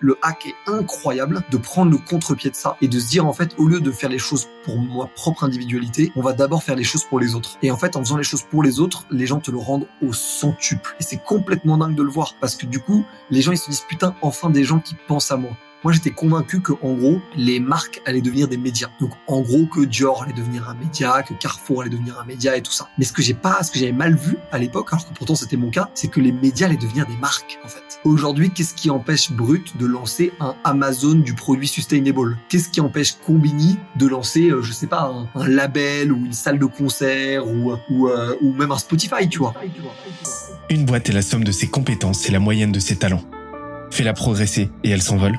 le hack est incroyable de prendre le contre-pied de ça et de se dire en fait au lieu de faire les choses pour ma propre individualité, on va d'abord faire les choses pour les autres. Et en fait en faisant les choses pour les autres, les gens te le rendent au centuple. Et c'est complètement dingue de le voir parce que du coup, les gens ils se disent putain enfin des gens qui pensent à moi. Moi, j'étais convaincu que, en gros, les marques allaient devenir des médias. Donc, en gros, que Dior allait devenir un média, que Carrefour allait devenir un média et tout ça. Mais ce que j'ai pas, ce que j'avais mal vu à l'époque, alors que pourtant c'était mon cas, c'est que les médias allaient devenir des marques, en fait. Aujourd'hui, qu'est-ce qui empêche Brut de lancer un Amazon du produit sustainable? Qu'est-ce qui empêche Combini de lancer, euh, je sais pas, un, label ou une salle de concert ou, ou, euh, ou même un Spotify, tu vois? Une boîte est la somme de ses compétences et la moyenne de ses talents. Fais-la progresser et elle s'envole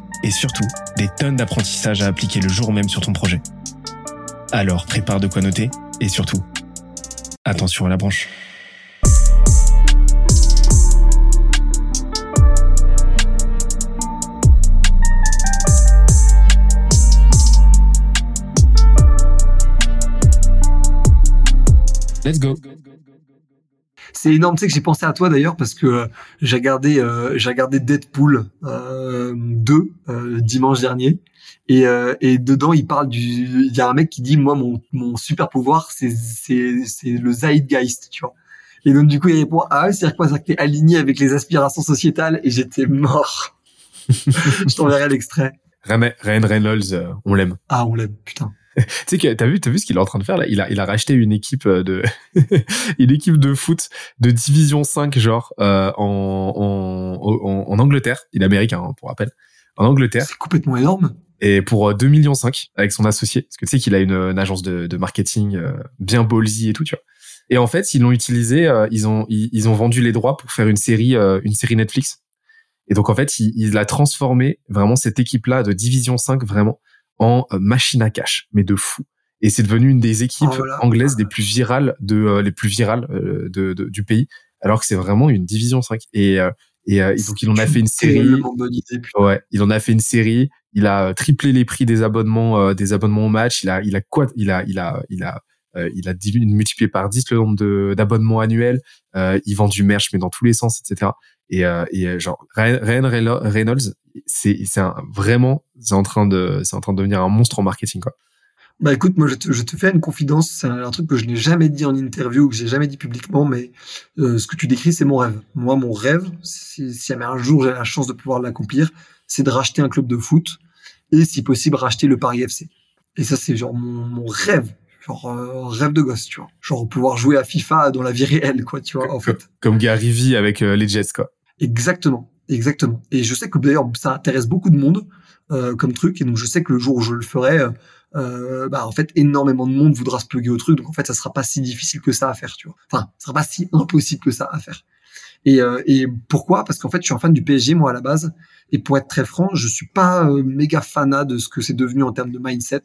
et surtout des tonnes d'apprentissages à appliquer le jour même sur ton projet. Alors prépare de quoi noter et surtout, attention à la branche. Let's go. C'est énorme, tu sais que j'ai pensé à toi d'ailleurs parce que euh, j'ai regardé euh, j'ai regardé Deadpool euh, 2 euh, dimanche dernier et, et dedans il parle du il y a un mec qui dit moi mon mon super pouvoir c'est c'est c'est le zeitgeist, tu vois. Et donc du coup il répond ah ouais, c'est quoi ça que aligné avec les aspirations sociétales et j'étais mort. Je t'enverrai l'extrait. Ryan Reynolds, on l'aime. Ah on l'aime, putain. tu sais que t'as vu, t'as vu ce qu'il est en train de faire là? Il a, il a racheté une équipe euh, de, une équipe de foot de division 5 genre euh, en, en, en, Angleterre. Il est américain hein, pour rappel. En Angleterre. C'est complètement énorme. Et pour 2 euh, millions 5 avec son associé, parce que tu sais qu'il a une, agence de, de marketing bien ballsy et tout, tu vois. Et en fait, ils l'ont utilisé, ils ont ils, ont vendu les droits pour faire une série une série Netflix. Et donc en fait, il, il a transformé vraiment cette équipe là de division 5 vraiment en euh, machine à cash, mais de fou. Et c'est devenu une des équipes oh anglaises des plus virales de euh, les plus virales euh, de, du pays, alors que c'est vraiment une division 5. Et et, donc il en a fait une série. ouais, il en a fait une série. Il a triplé les prix des abonnements des abonnements au match. Il a il a quoi Il a il a il a il a multiplié par 10 le nombre d'abonnements annuels. il vend du merch mais dans tous les sens, etc. Et, et genre Ryan Reynolds, c'est vraiment c'est en train de c'est en train de devenir un monstre en marketing quoi. Bah écoute, moi je te, fais une confidence, c'est un, truc que je n'ai jamais dit en interview, que j'ai jamais dit publiquement, mais euh, ce que tu décris, c'est mon rêve. Moi, mon rêve, si, si un jour j'ai la chance de pouvoir l'accomplir, c'est de racheter un club de foot et si possible racheter le Paris FC. Et ça, c'est genre mon rêve, genre euh, rêve de gosse, tu vois. Genre pouvoir jouer à FIFA dans la vie réelle, quoi, tu vois, en fait. Comme Gary Vee avec euh, les Jets, quoi. Exactement. Exactement. Et je sais que d'ailleurs ça intéresse beaucoup de monde euh, comme truc, et donc je sais que le jour où je le ferai, bah en fait énormément de monde voudra se plugger au truc, donc en fait ça sera pas si difficile que ça à faire, tu vois. Enfin, ça sera pas si impossible que ça à faire. Et, et pourquoi? Parce qu'en fait je suis un fan du PSG moi à la base, et pour être très franc, je suis pas méga fanat de ce que c'est devenu en termes de mindset.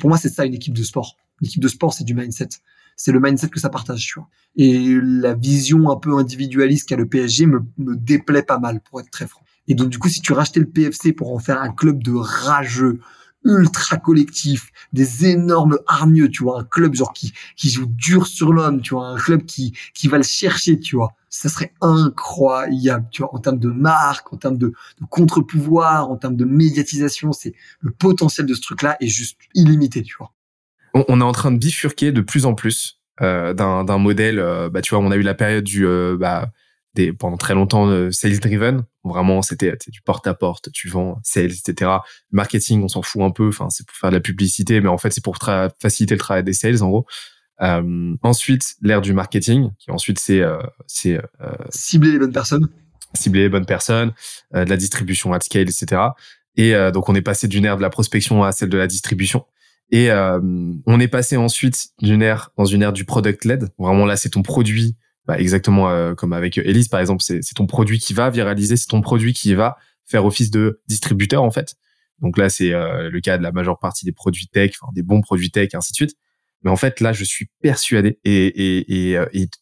pour moi c'est ça une équipe de sport. Une équipe de sport c'est du mindset c'est le mindset que ça partage, tu vois. Et la vision un peu individualiste qu'a le PSG me, me déplaît pas mal, pour être très franc. Et donc, du coup, si tu rachetais le PFC pour en faire un club de rageux, ultra collectif, des énormes hargneux, tu vois, un club genre qui, qui joue dur sur l'homme, tu vois, un club qui, qui va le chercher, tu vois. Ça serait incroyable, tu vois, en termes de marque, en termes de, contre-pouvoir, en termes de médiatisation, c'est le potentiel de ce truc-là est juste illimité, tu vois on, est en train de bifurquer de plus en plus euh, d'un modèle. Euh, bah, tu vois, on a eu la période du euh, bah, des, pendant très longtemps sales driven. Vraiment, c'était du porte à porte, tu vends, sales, etc. Marketing, on s'en fout un peu. Enfin, c'est pour faire de la publicité, mais en fait, c'est pour faciliter le travail des sales, en gros. Ensuite, l'ère du marketing, qui ensuite c'est c'est cibler les bonnes personnes, cibler les bonnes personnes, de la distribution at scale, etc. Et donc, on est passé d'une ère de la prospection à celle de la distribution. Et euh, on est passé ensuite d'une ère dans une ère du product led. Vraiment là, c'est ton produit, bah, exactement euh, comme avec Elise par exemple, c'est ton produit qui va viraliser, c'est ton produit qui va faire office de distributeur en fait. Donc là, c'est le cas de la majeure partie des produits tech, enfin des bons produits tech, et ainsi de suite. Mais en fait, là, je suis persuadé et,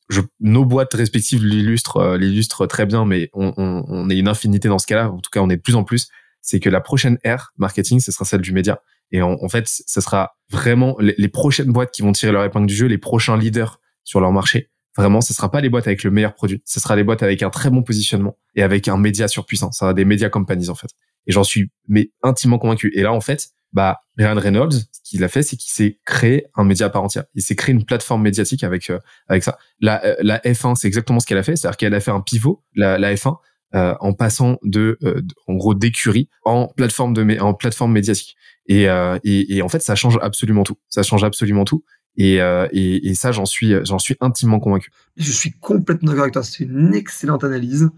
je, nos boîtes respectives l'illustrent, l'illustrent très bien, mais on, est une infinité dans ce cas-là. En tout cas, on est de plus en plus. C'est que la prochaine ère marketing, ce sera celle du média. Et en, fait, ce sera vraiment les, prochaines boîtes qui vont tirer leur épingle du jeu, les prochains leaders sur leur marché. Vraiment, ce sera pas les boîtes avec le meilleur produit. Ce sera les boîtes avec un très bon positionnement et avec un média surpuissant. Ça sera des média companies, en fait. Et j'en suis, mais intimement convaincu. Et là, en fait, bah, Ryan Reynolds, ce qu'il a fait, c'est qu'il s'est créé un média à part entière. Il s'est créé une plateforme médiatique avec, euh, avec ça. La, euh, la F1, c'est exactement ce qu'elle a fait. C'est-à-dire qu'elle a fait un pivot, la, la F1, euh, en passant de, euh, en gros, d'écurie en plateforme de, en plateforme médiatique. Et, euh, et, et, en fait, ça change absolument tout. Ça change absolument tout. Et, et, et ça, j'en suis, j'en suis intimement convaincu. Je suis complètement d'accord avec toi. C'est une excellente analyse.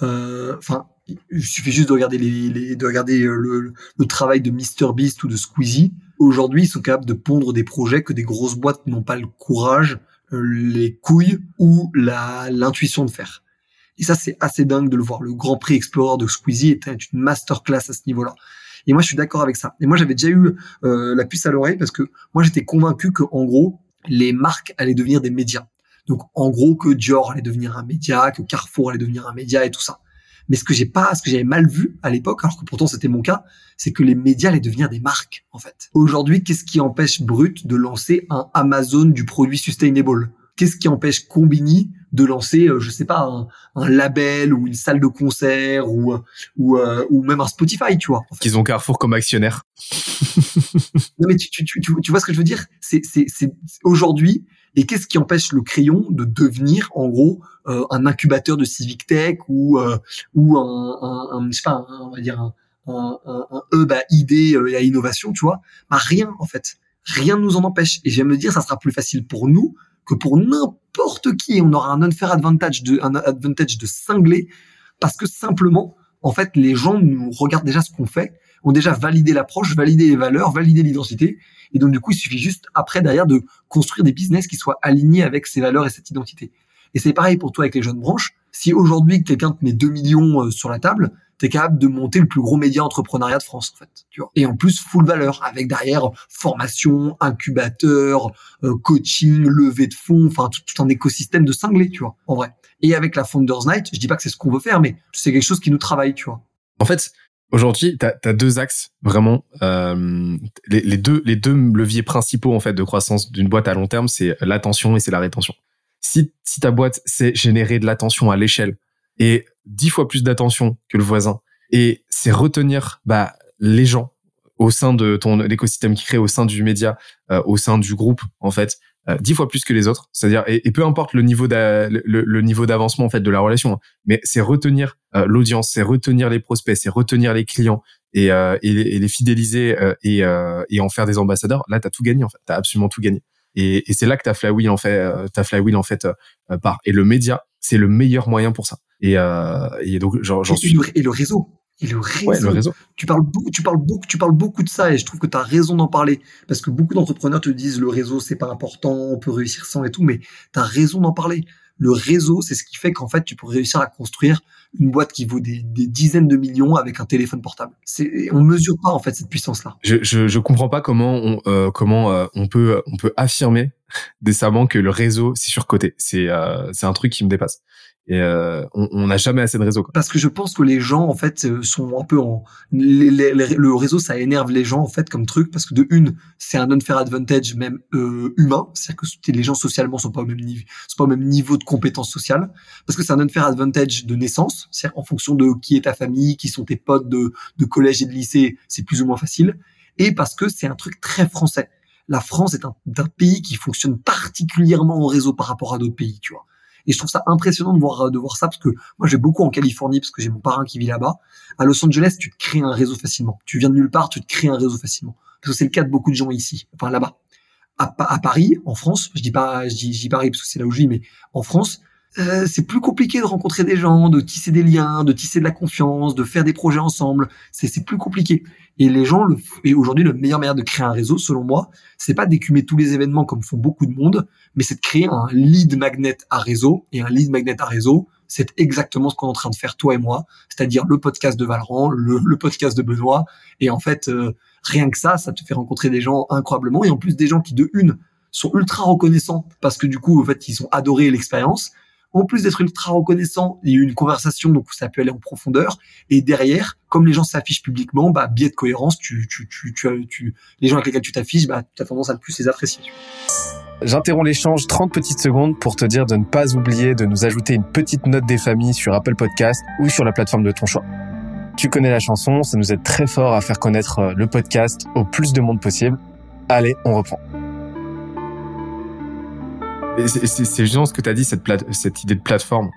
Enfin, il suffit juste de regarder les, de regarder le, le, travail de Mr Beast ou de Squeezie. Aujourd'hui, ils sont capables de pondre des projets que des grosses boîtes n'ont pas le courage, les couilles ou la l'intuition de faire. Et ça, c'est assez dingue de le voir. Le Grand Prix Explorer de Squeezie était une masterclass à ce niveau-là. Et moi, je suis d'accord avec ça. Et moi, j'avais déjà eu euh, la puce à l'oreille parce que moi, j'étais convaincu que, en gros, les marques allaient devenir des médias. Donc, en gros, que Dior allait devenir un média, que Carrefour allait devenir un média et tout ça. Mais ce que j'ai pas, ce que j'avais mal vu à l'époque, alors que pourtant c'était mon cas, c'est que les médias allaient devenir des marques, en fait. Aujourd'hui, qu'est-ce qui empêche Brut de lancer un Amazon du produit sustainable? Qu'est-ce qui empêche Combini de lancer, euh, je sais pas, un, un, label ou une salle de concert ou ou, euh, ou même un Spotify, tu vois. Qu'ils ont Carrefour comme actionnaire. non mais tu, tu, tu, tu, vois ce que je veux dire? C'est c'est c'est aujourd'hui. Et qu'est-ce qui empêche le crayon de devenir, en gros, euh, un incubateur de civic tech ou ou un, un, un, je sais pas, on va dire un, un, un, hub à idées et à innovation, tu vois? Bah rien en fait, rien ne nous en empêche. Et j'aime me dire, ça sera plus facile pour nous que pour n'importe qui, on aura un unfair advantage de, un advantage de cinglé parce que simplement, en fait, les gens nous regardent déjà ce qu'on fait, ont déjà validé l'approche, validé les valeurs, validé l'identité. Et donc, du coup, il suffit juste après, derrière, de construire des business qui soient alignés avec ces valeurs et cette identité. Et c'est pareil pour toi avec les jeunes branches. Si aujourd'hui, quelqu'un te met 2 millions euh, sur la table, t'es capable de monter le plus gros média entrepreneuriat de France, en fait. Tu. Et en plus, full valeur, avec derrière formation, incubateur, euh, coaching, levée de fonds, enfin tout, un écosystème de cinglés, tu vois, en vrai. Et avec la Founders Night, je dis pas que c'est ce qu'on veut faire, mais c'est quelque chose qui nous travaille, tu vois. En fait, aujourd'hui, tu as, deux axes vraiment. Euh, les, deux, les deux leviers principaux en fait de croissance d'une boîte à long terme, c'est l'attention et c'est la rétention. Si, si ta boîte c'est générer de l'attention à l'échelle et dix fois plus d'attention que le voisin. Et c'est retenir bah, les gens au sein de ton écosystème qui crée au sein du média, euh, au sein du groupe en fait, euh, dix fois plus que les autres. C'est-à-dire et, peu importe le niveau le, niveau d'avancement en fait de la relation, hein, mais c'est retenir euh, l'audience, c'est retenir les prospects, c'est retenir les clients et, et, et les fidéliser et, et en faire des ambassadeurs. Là, t'as tout gagné en fait, t'as absolument tout gagné. Et, et c'est là que ta flywheel en fait, ta flywheel en fait part. Et le média, c'est le meilleur moyen pour ça. Et, euh, et donc j'en suis. Et le réseau. Et le réseau. Ouais, le réseau. Tu parles beaucoup, tu parles beaucoup, tu parles beaucoup de ça et je trouve que tu as raison d'en parler parce que beaucoup d'entrepreneurs te disent le réseau c'est pas important, on peut réussir sans et tout, mais tu as raison d'en parler. Le réseau, c'est ce qui fait qu'en fait tu peux réussir à construire une boîte qui vaut des, dizaines de millions avec un téléphone portable. C'est, on mesure pas en fait cette puissance-là. Je, je, je comprends pas comment on, euh, comment euh, on peut on peut affirmer décemment que le réseau c'est surcoté. C'est euh, c'est un truc qui me dépasse et euh, on n'a jamais assez de réseau. Parce que je pense que les gens en fait euh, sont un peu en le réseau ça énerve les gens en fait comme truc parce que de une c'est un unfair advantage même euh, humain. C'est-à-dire que les gens socialement sont pas au même niveau sont pas au même niveau de compétence sociale. Parce que c'est un unfair advantage de naissance. C'est-à-dire en fonction de qui est ta famille qui sont tes potes de, de collège et de lycée c'est plus ou moins facile. Et parce que c'est un truc très français. La France est un, un pays qui fonctionne particulièrement en réseau par rapport à d'autres pays tu vois et je trouve ça impressionnant de voir, de voir ça parce que moi, j'ai beaucoup en Californie parce que j'ai mon parrain qui vit là-bas. À Los Angeles, tu te crées un réseau facilement. Tu viens de nulle part, tu te crées un réseau facilement. Parce que c'est le cas de beaucoup de gens ici, enfin là-bas. À, Paris, en France, je dis pas, je dis, je dis Paris parce que c'est là où je vis, mais en France, euh, c'est plus compliqué de rencontrer des gens, de tisser des liens, de tisser de la confiance, de faire des projets ensemble. C'est plus compliqué. Et les gens, le, et aujourd'hui, le meilleur moyen de créer un réseau, selon moi, c'est pas d'écumer tous les événements comme font beaucoup de monde, mais c'est de créer un lead magnet à réseau. Et un lead magnet à réseau, c'est exactement ce qu'on est en train de faire toi et moi, c'est-à-dire le podcast de Valran, le, podcast de Benoît. Et en fait, euh, rien que ça, ça te fait rencontrer des gens incroyablement. Et en plus, des gens qui, de une, sont ultra reconnaissants parce que du coup, en fait, ils ont adoré l'expérience. En plus d'être ultra reconnaissants, il y a eu une conversation, donc ça peut aller en profondeur. Et derrière, comme les gens s'affichent publiquement, bah, biais de cohérence, tu, tu, tu, tu, les gens avec lesquels tu t'affiches, bah, tu as tendance à plus les apprécier. J'interromps l'échange 30 petites secondes pour te dire de ne pas oublier de nous ajouter une petite note des familles sur Apple Podcast ou sur la plateforme de ton choix. Tu connais la chanson, ça nous aide très fort à faire connaître euh, le podcast au plus de monde possible. Allez, on reprend. C'est justement ce que tu as dit, cette, cette idée de plateforme.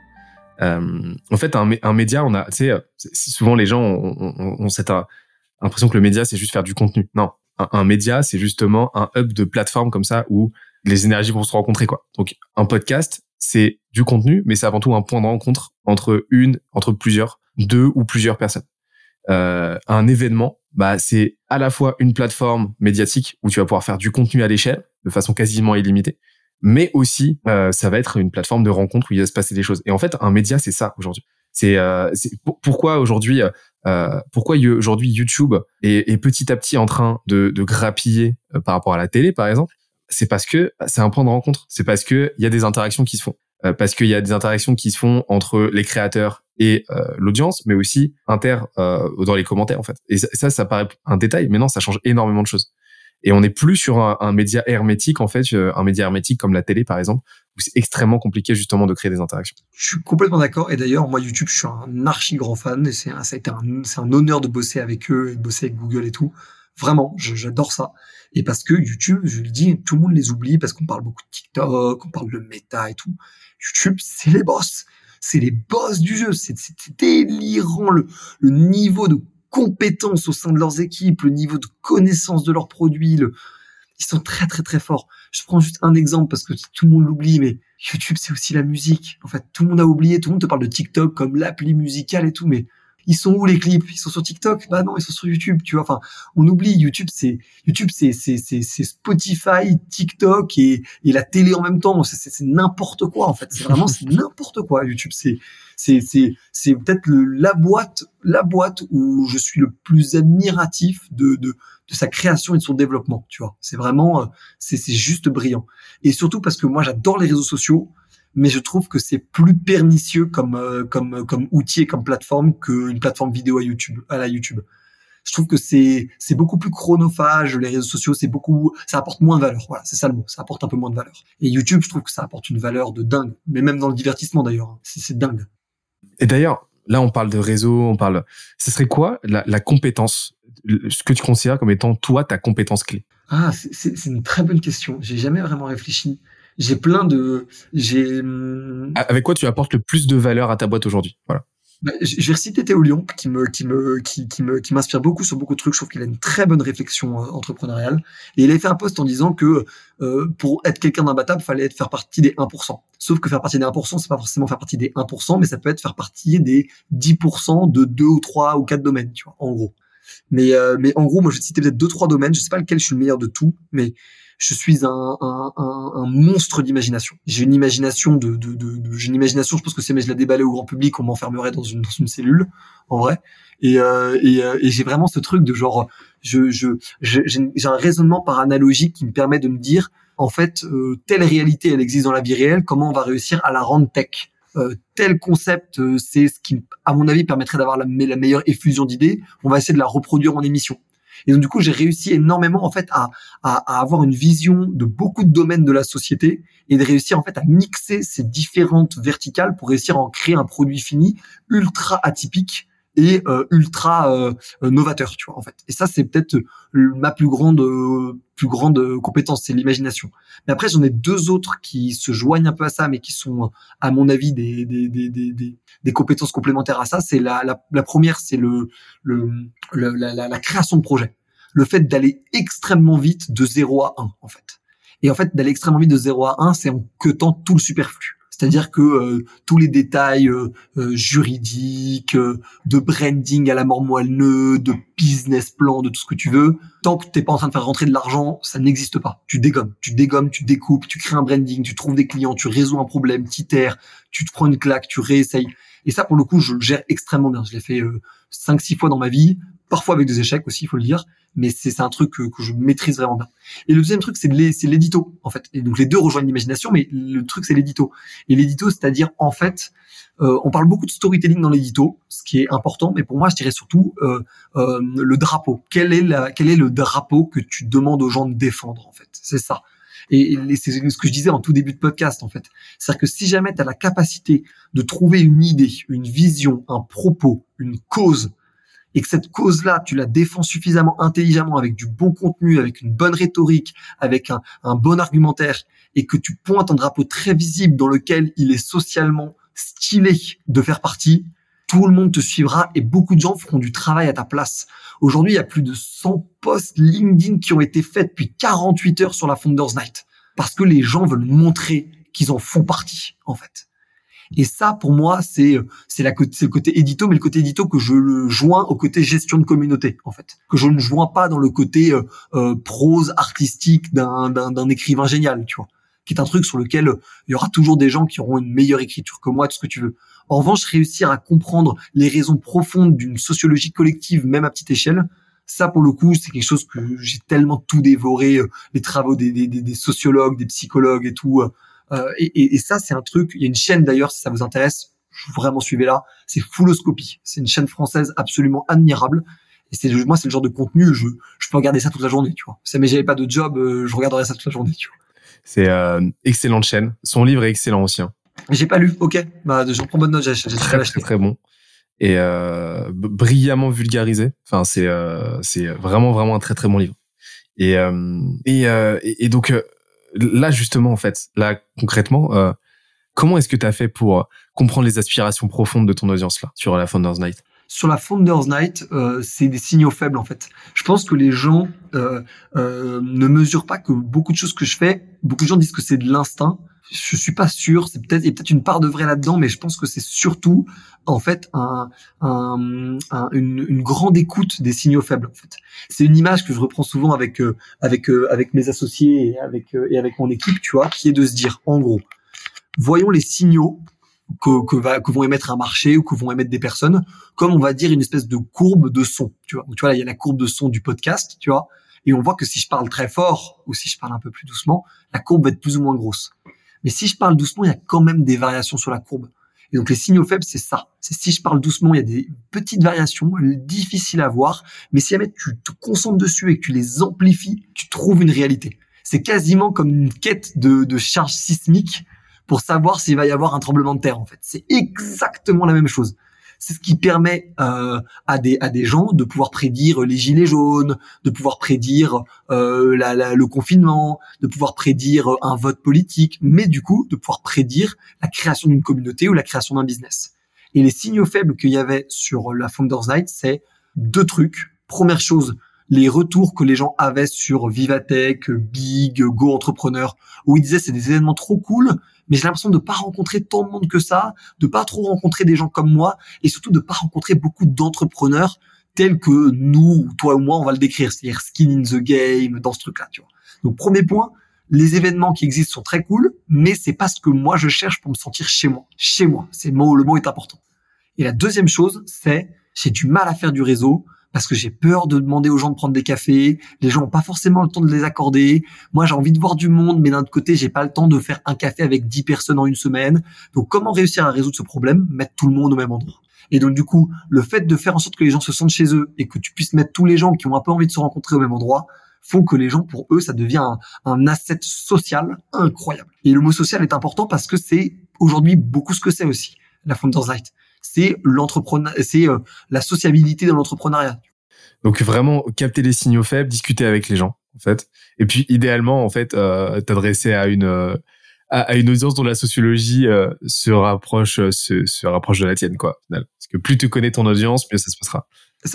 Euh, en fait, un, un média, on a, euh, souvent les gens ont, cette impression que le média, c'est juste faire du contenu. Non, un, un média, c'est justement un hub de plateforme comme ça où les énergies vont se rencontrer quoi. Donc un podcast, c'est du contenu, mais c'est avant tout un point de rencontre entre une, entre plusieurs, deux ou plusieurs personnes. Euh, un événement, bah c'est à la fois une plateforme médiatique où tu vas pouvoir faire du contenu à l'échelle de façon quasiment illimitée, mais aussi euh, ça va être une plateforme de rencontre où il va se passer des choses. Et en fait, un média, c'est ça aujourd'hui. C'est euh, pourquoi aujourd'hui, euh, pourquoi aujourd'hui YouTube est, petit à petit en train de, de grappiller euh, par rapport à la télé, par exemple? C'est parce que c'est un point de rencontre. C'est parce que il y a des interactions qui se font. Euh, parce qu'il y a des interactions qui se font entre les créateurs et euh, l'audience, mais aussi inter euh, dans les commentaires en fait. Et ça, ça, paraît un détail, mais non, ça change énormément de choses. Et on n'est plus sur un, un, média hermétique en fait, un média hermétique comme la télé par exemple, où c'est extrêmement compliqué justement de créer des interactions. Je suis complètement d'accord. Et d'ailleurs, moi YouTube, je suis un archi grand fan et c'est ça a été un, c'est un honneur de bosser avec eux et de bosser avec Google et tout. Vraiment, j'adore ça. Et parce que YouTube, je le dis, tout le monde les oublie parce qu'on parle beaucoup de TikTok, on parle de méta et tout. YouTube, c'est les boss. C'est les boss du jeu. C'est délirant le, le niveau de compétence au sein de leurs équipes, le niveau de connaissance de leurs produits. Le... Ils sont très très très forts. Je prends juste un exemple parce que tout le monde l'oublie, mais YouTube c'est aussi la musique. En fait, tout le monde a oublié, tout le monde te parle de TikTok comme l'appli musicale et tout, mais ils sont où les clips? Ils sont sur TikTok? Bah non, ils sont sur YouTube, tu vois. Enfin, on oublie YouTube, c'est YouTube, c'est c'est c'est Spotify, TikTok et et la télé en même temps. C'est c'est n'importe quoi en fait. C'est vraiment c'est n'importe quoi. YouTube, c'est c'est c'est c'est peut-être la boîte la boîte où je suis le plus admiratif de de de sa création et de son développement. Tu vois, c'est vraiment euh, c'est c'est juste brillant. Et surtout parce que moi j'adore les réseaux sociaux mais je trouve que c'est plus pernicieux comme euh, comme comme outil et comme plateforme qu'une plateforme vidéo à YouTube à la YouTube. Je trouve que c'est c'est beaucoup plus chronophage les réseaux sociaux, c'est beaucoup ça apporte moins de valeur. Voilà, c'est ça le mot, ça apporte un peu moins de valeur. Et YouTube, je trouve que ça apporte une valeur de dingue, mais même dans le divertissement d'ailleurs, hein. c'est dingue. Et d'ailleurs, là on parle de réseau, on parle ce serait quoi la, la compétence ce que tu considères comme étant toi ta compétence clé? Ah, c'est une très bonne question. J'ai jamais vraiment réfléchi j'ai plein de, j'ai. Hum, avec quoi tu apportes le plus de valeur à ta boîte aujourd'hui? Voilà. Bah, je vais reciter Théo Lyon, qui me, qui me, qui, qui me, qui m'inspire beaucoup sur beaucoup de trucs. Je trouve qu'il a une très bonne réflexion euh, entrepreneuriale. Et il a fait un post en disant que euh, pour être quelqu'un d'imbattable, fallait être faire partie des 1%. Sauf que faire partie des 1%, c'est pas forcément faire partie des 1%, mais ça peut être faire partie des 10% de deux ou trois ou quatre domaines, tu vois, en gros. Mais, euh, mais en gros, moi, je vais citer peut-être deux, trois domaines. Je sais pas lequel je suis le meilleur de tout, mais je suis un, un, un, un monstre d'imagination. J'ai une imagination de, de, de, de j'ai une imagination. Je pense que mais je la déballais au grand public, on m'enfermerait dans une, dans une cellule, en vrai. Et, euh, et, euh, et j'ai vraiment ce truc de genre, je, je, j'ai un raisonnement par analogie qui me permet de me dire, en fait, euh, telle réalité, elle existe dans la vie réelle. Comment on va réussir à la rendre tech? Euh, tel concept, euh, c'est ce qui, à mon avis, permettrait d'avoir la meilleure effusion d'idées. On va essayer de la reproduire en émission. Et donc du coup, j'ai réussi énormément en fait à, à, à, avoir une vision de beaucoup de domaines de la société et de réussir en fait à mixer ces différentes verticales pour réussir à en créer un produit fini ultra atypique et euh, ultra euh, novateur, tu vois en fait. Et ça, c'est peut-être ma plus grande plus grande compétence, c'est l'imagination. Mais après, j'en ai deux autres qui se joignent un peu à ça, mais qui sont, à mon avis, des des des des, des compétences complémentaires à ça. C'est la, la, la première, c'est le, le, la, la, la création de projet, le fait d'aller extrêmement vite de 0 à 1 en fait. Et en fait, d'aller extrêmement vite de 0 à 1, c'est en queutant tout le superflu C'est-à-dire que euh, tous les détails euh, euh, juridiques, de branding à la mort moelleux, de business plan, de tout ce que tu veux, tant que t'es pas en train de faire rentrer de l'argent, ça n'existe pas. Tu dégommes, tu dégommes, tu découpes, tu crées un branding, tu trouves des clients, tu résous un problème, t'itères, tu te prends une claque, tu réessayes. Et ça, pour le coup, je le gère extrêmement bien. Je l'ai fait cinq, six fois dans ma vie, parfois avec des échecs aussi, il faut le dire mais c'est un truc que, que, je maîtrise vraiment bien. Et le deuxième truc, c'est l'édito, en fait. Et donc les deux rejoignent l'imagination, mais le truc, c'est l'édito. Et l'édito, c'est-à-dire, en fait, euh, on parle beaucoup de storytelling dans l'édito, ce qui est important, mais pour moi, je dirais surtout euh, euh, le drapeau. Quel est, la, quel est le drapeau que tu demandes aux gens de défendre, en fait? C'est ça. Et, c'est ce que je disais en tout début de podcast, en fait. C'est-à-dire que si jamais tu as la capacité de trouver une idée, une vision, un propos, une cause, et que cette cause-là, tu la défends suffisamment intelligemment avec du bon contenu, avec une bonne rhétorique, avec un, bon argumentaire, et que tu pointes un drapeau très visible dans lequel il est socialement stylé de faire partie, tout le monde te suivra et beaucoup de gens feront du travail à ta place. Aujourd'hui, il y a plus de 100 posts LinkedIn qui ont été faits depuis 48 heures sur la Founders Night parce que les gens veulent montrer qu'ils en font partie, en fait. Et ça, pour moi, c'est c'est la c'est le côté édito, mais le côté édito que je le joins au côté gestion de communauté, en fait, que je ne joins pas dans le côté euh, euh, prose artistique d'un d'un écrivain génial, tu vois, qui est un truc sur lequel il y aura toujours des gens qui auront une meilleure écriture que moi, tout ce que tu veux. En revanche, réussir à comprendre les raisons profondes d'une sociologie collective, même à petite échelle, ça pour le coup c'est quelque chose que j'ai tellement tout dévoré euh, les travaux des, des, des, sociologues des psychologues et tout euh, et, et, ça, c'est un truc. Il y a une chaîne d'ailleurs, si ça vous intéresse, vraiment suivez là. C'est Fulloscopie. C'est une chaîne française absolument admirable. Et c'est moi, c'est le genre de contenu, je, je peux regarder ça toute la journée, tu vois. Si mais j'avais pas de job, euh, je regarderais ça toute la journée, tu vois. C'est euh, excellente chaîne. Son livre est excellent aussi. Hein. J'ai pas lu. Ok. Bah, j'en prends bonne note. J'ai très, très, très bon et euh, brillamment vulgarisé. Enfin, c'est euh, c'est vraiment vraiment un très très bon livre. Et euh, et, euh, et, et, donc là justement en fait, là concrètement, euh, comment est-ce que tu as fait pour comprendre les aspirations profondes de ton audience là sur la Founders Night? Sur la Founders Night, euh, c'est des signaux faibles en fait. Je pense que les gens euh, ne mesurent pas que beaucoup de choses que je fais, beaucoup de gens disent que c'est de l'instinct je suis pas sûr. C'est peut-être il y a peut-être une part de vrai là-dedans, mais je pense que c'est surtout en fait un, un, une, une, grande écoute des signaux faibles. En fait, c'est une image que je reprends souvent avec euh, avec euh, avec mes associés et avec euh, et avec mon équipe, tu vois, qui est de se dire en gros, voyons les signaux que, que, va, que vont émettre un marché ou que vont émettre des personnes, comme on va dire une espèce de courbe de son. Tu vois, tu vois il y a la courbe de son du podcast, tu vois, et on voit que si je parle très fort ou si je parle un peu plus doucement, la courbe va être plus ou moins grosse. Mais si je parle doucement, il y a quand même des variations sur la courbe. Et donc les signaux faibles, c'est ça. C'est si je parle doucement, il y a des petites variations difficiles à voir, mais si jamais tu te concentres dessus et que tu les amplifies, tu trouves une réalité. C'est quasiment comme une quête de, de charge sismique pour savoir s'il va y avoir un tremblement de terre. En fait, c'est exactement la même chose c'est ce qui permet euh, à des à des gens de pouvoir prédire les gilets jaunes, de pouvoir prédire euh, la, le confinement, de pouvoir prédire un vote politique, mais du coup de pouvoir prédire la création d'une communauté ou la création d'un business. Et les signaux faibles qu'il y avait sur la Founders Night, c'est deux trucs. Première chose, les retours que les gens avaient sur Vivatech, Big, Go Entrepreneur, où ils disaient c'est des événements trop cool, mais j'ai l'impression de pas rencontrer tant de monde que ça, de pas trop rencontrer des gens comme moi, et surtout de pas rencontrer beaucoup d'entrepreneurs tels que nous, toi ou moi, on va le décrire, c'est-à-dire skin in the game, dans ce truc-là, tu vois. Donc premier point, les événements qui existent sont très cool, mais c'est pas ce que moi je cherche pour me sentir chez moi. Chez moi, c'est le mot, le mot est important. Et la deuxième chose, c'est j'ai du mal à faire du réseau parce que j'ai peur de demander aux gens de prendre des cafés. Les gens n'ont pas forcément le temps de les accorder. Moi, j'ai envie de voir du monde, mais d'un autre côté, j'ai pas le temps de faire un café avec 10 personnes en une semaine. Donc, comment réussir à résoudre ce problème? Mettre tout le monde au même endroit. Et donc, du coup, le fait de faire en sorte que les gens se sentent chez eux et que tu puisses mettre tous les gens qui ont un peu envie de se rencontrer au même endroit, font que les gens, pour eux, ça devient un, un asset social incroyable. Et le mot social est important parce que c'est aujourd'hui beaucoup ce que c'est aussi, la Founders Light c'est c'est euh, la sociabilité dans l'entrepreneuriat. Donc vraiment capter les signaux faibles, discuter avec les gens en fait, et puis idéalement en fait euh, t'adresser à une euh, à, une audience dont la sociologie se rapproche se, se, rapproche de la tienne quoi. Parce que plus tu connais ton audience, mieux ça se passera.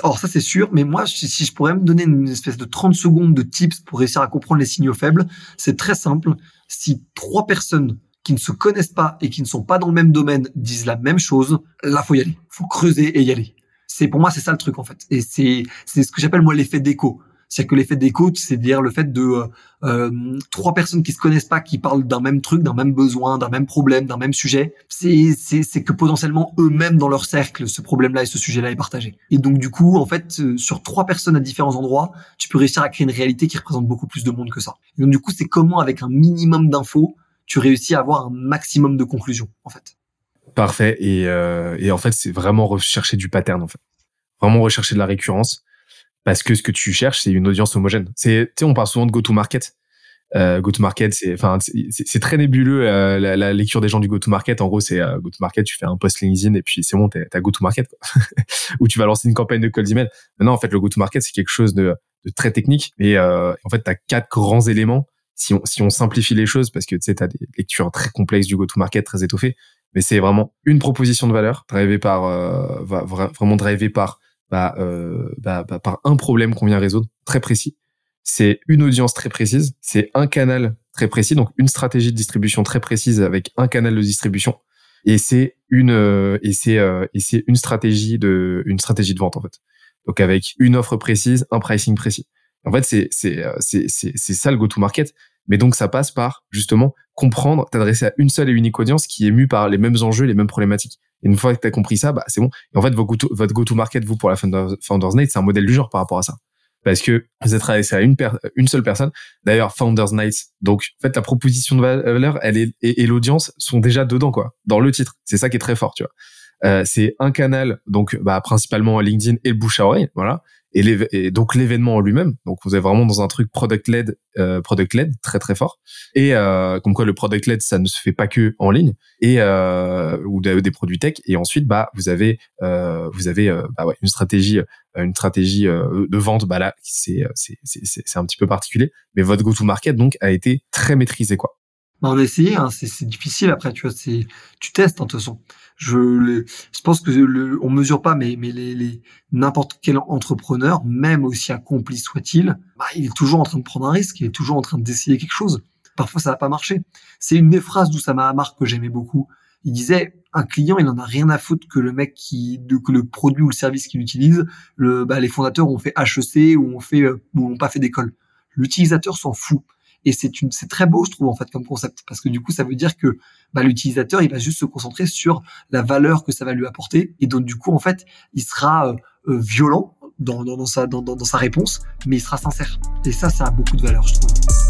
Alors ça c'est sûr, mais moi si, si je pourrais me donner une espèce de 30 secondes de tips pour réussir à comprendre les signaux faibles, c'est très simple. Si trois personnes qui ne se connaissent pas et qui ne sont pas dans le même domaine disent la même chose, là faut y aller, faut creuser et y aller. C'est pour moi c'est ça le truc en fait. Et c'est c'est ce que j'appelle moi l'effet d'écho. C'est que l'effet d'écho, c'est dire le fait de euh, euh, trois personnes qui se connaissent pas, qui parlent d'un même truc, d'un même besoin, d'un même problème, d'un même sujet. C'est c'est c'est que potentiellement eux-mêmes dans leur cercle, ce problème-là et ce sujet-là est partagé. Et donc du coup, en fait, euh, sur trois personnes à différents endroits, tu peux réussir à créer une réalité qui représente beaucoup plus de monde que ça. Et donc du coup, c'est comment avec un minimum d'infos, tu réussis à avoir un maximum de conclusions, en fait. Parfait. Et, euh, et en fait, c'est vraiment rechercher du pattern, en fait. Vraiment rechercher de la récurrence parce que ce que tu cherches, c'est une audience homogène. C'est, tu sais, on parle souvent de go-to-market. Euh, go-to-market, c'est, enfin, c'est très nébuleux euh, la, la, lecture des gens du go-to-market. En gros, c'est euh, go-to-market, tu fais un post LinkedIn et puis c'est bon, t'as go-to-market, ou tu vas lancer une campagne de cold email. Maintenant, en fait, le go-to-market, c'est quelque chose de, de très technique et euh, en fait, t'as quatre grands éléments. Si on, si on simplifie les choses, parce que tu sais, t'as des lectures très complexes du go-to-market, très étoffées, mais c'est vraiment une proposition de valeur, drivée par, euh, vraiment drivée par bah, euh, bah, bah, par un problème qu'on vient résoudre très précis. C'est une audience très précise, c'est un canal très précis, donc une stratégie de distribution très précise avec un canal de distribution. Et c'est une euh, et c'est euh, et une stratégie de une stratégie de vente en fait. Donc avec une offre précise, un pricing précis. En fait, c'est c'est c'est c'est ça le go to market. Mais donc ça passe par justement comprendre, t'adresser à une seule et unique audience qui est mue par les mêmes enjeux, les mêmes problématiques. Et une fois que tu as compris ça, bah, c'est bon. Et en fait, votre go-to-market, vous, pour la Founders Night, c'est un modèle du genre par rapport à ça. Parce que vous êtes adressé à une, seule personne. D'ailleurs, Founders Night. Donc, en fait, ta proposition de valeur, elle est, et, l'audience sont déjà dedans, quoi, dans le titre. C'est ça qui est très fort, tu vois. Euh, c'est un canal, donc, bah, principalement LinkedIn et le bouche à oreille, voilà et, donc l'événement en lui-même. Donc vous êtes vraiment dans un truc product led, euh, product led très très fort. Et euh, comme quoi le product led ça ne se fait pas que en ligne et euh, ou des produits tech. Et ensuite bah vous avez euh, vous avez bah ouais, une stratégie une stratégie de vente. Bah là c'est c'est c'est un petit peu particulier. Mais votre go to market donc a été très maîtrisé quoi. Bah, on a hein, c'est difficile après, tu vois, c'est tu testes en hein, toute façon. Je, je pense que le, on mesure pas, mais, mais les, les n'importe quel entrepreneur, même aussi accompli soit-il, bah, il est toujours en train de prendre un risque, il est toujours en train d'essayer quelque chose. Parfois, ça va pas marcher. C'est une des phrases ça m'a marqué que j'aimais beaucoup. Il disait, un client, il en a rien à foutre que le mec qui, que le produit ou le service qu'il utilise, le, bah, les fondateurs ont fait HEC ou ont fait, euh, ou ont pas fait d'école. L'utilisateur s'en fout. Et c'est une, c'est très beau, je trouve, en fait, comme concept, parce que du coup, ça veut dire que bah, l'utilisateur, il va juste se concentrer sur la valeur que ça va lui apporter, et donc du coup, en fait, il sera euh, euh, violent dans, dans, dans sa, dans, dans sa réponse, mais il sera sincère. Et ça, ça a beaucoup de valeur, je trouve.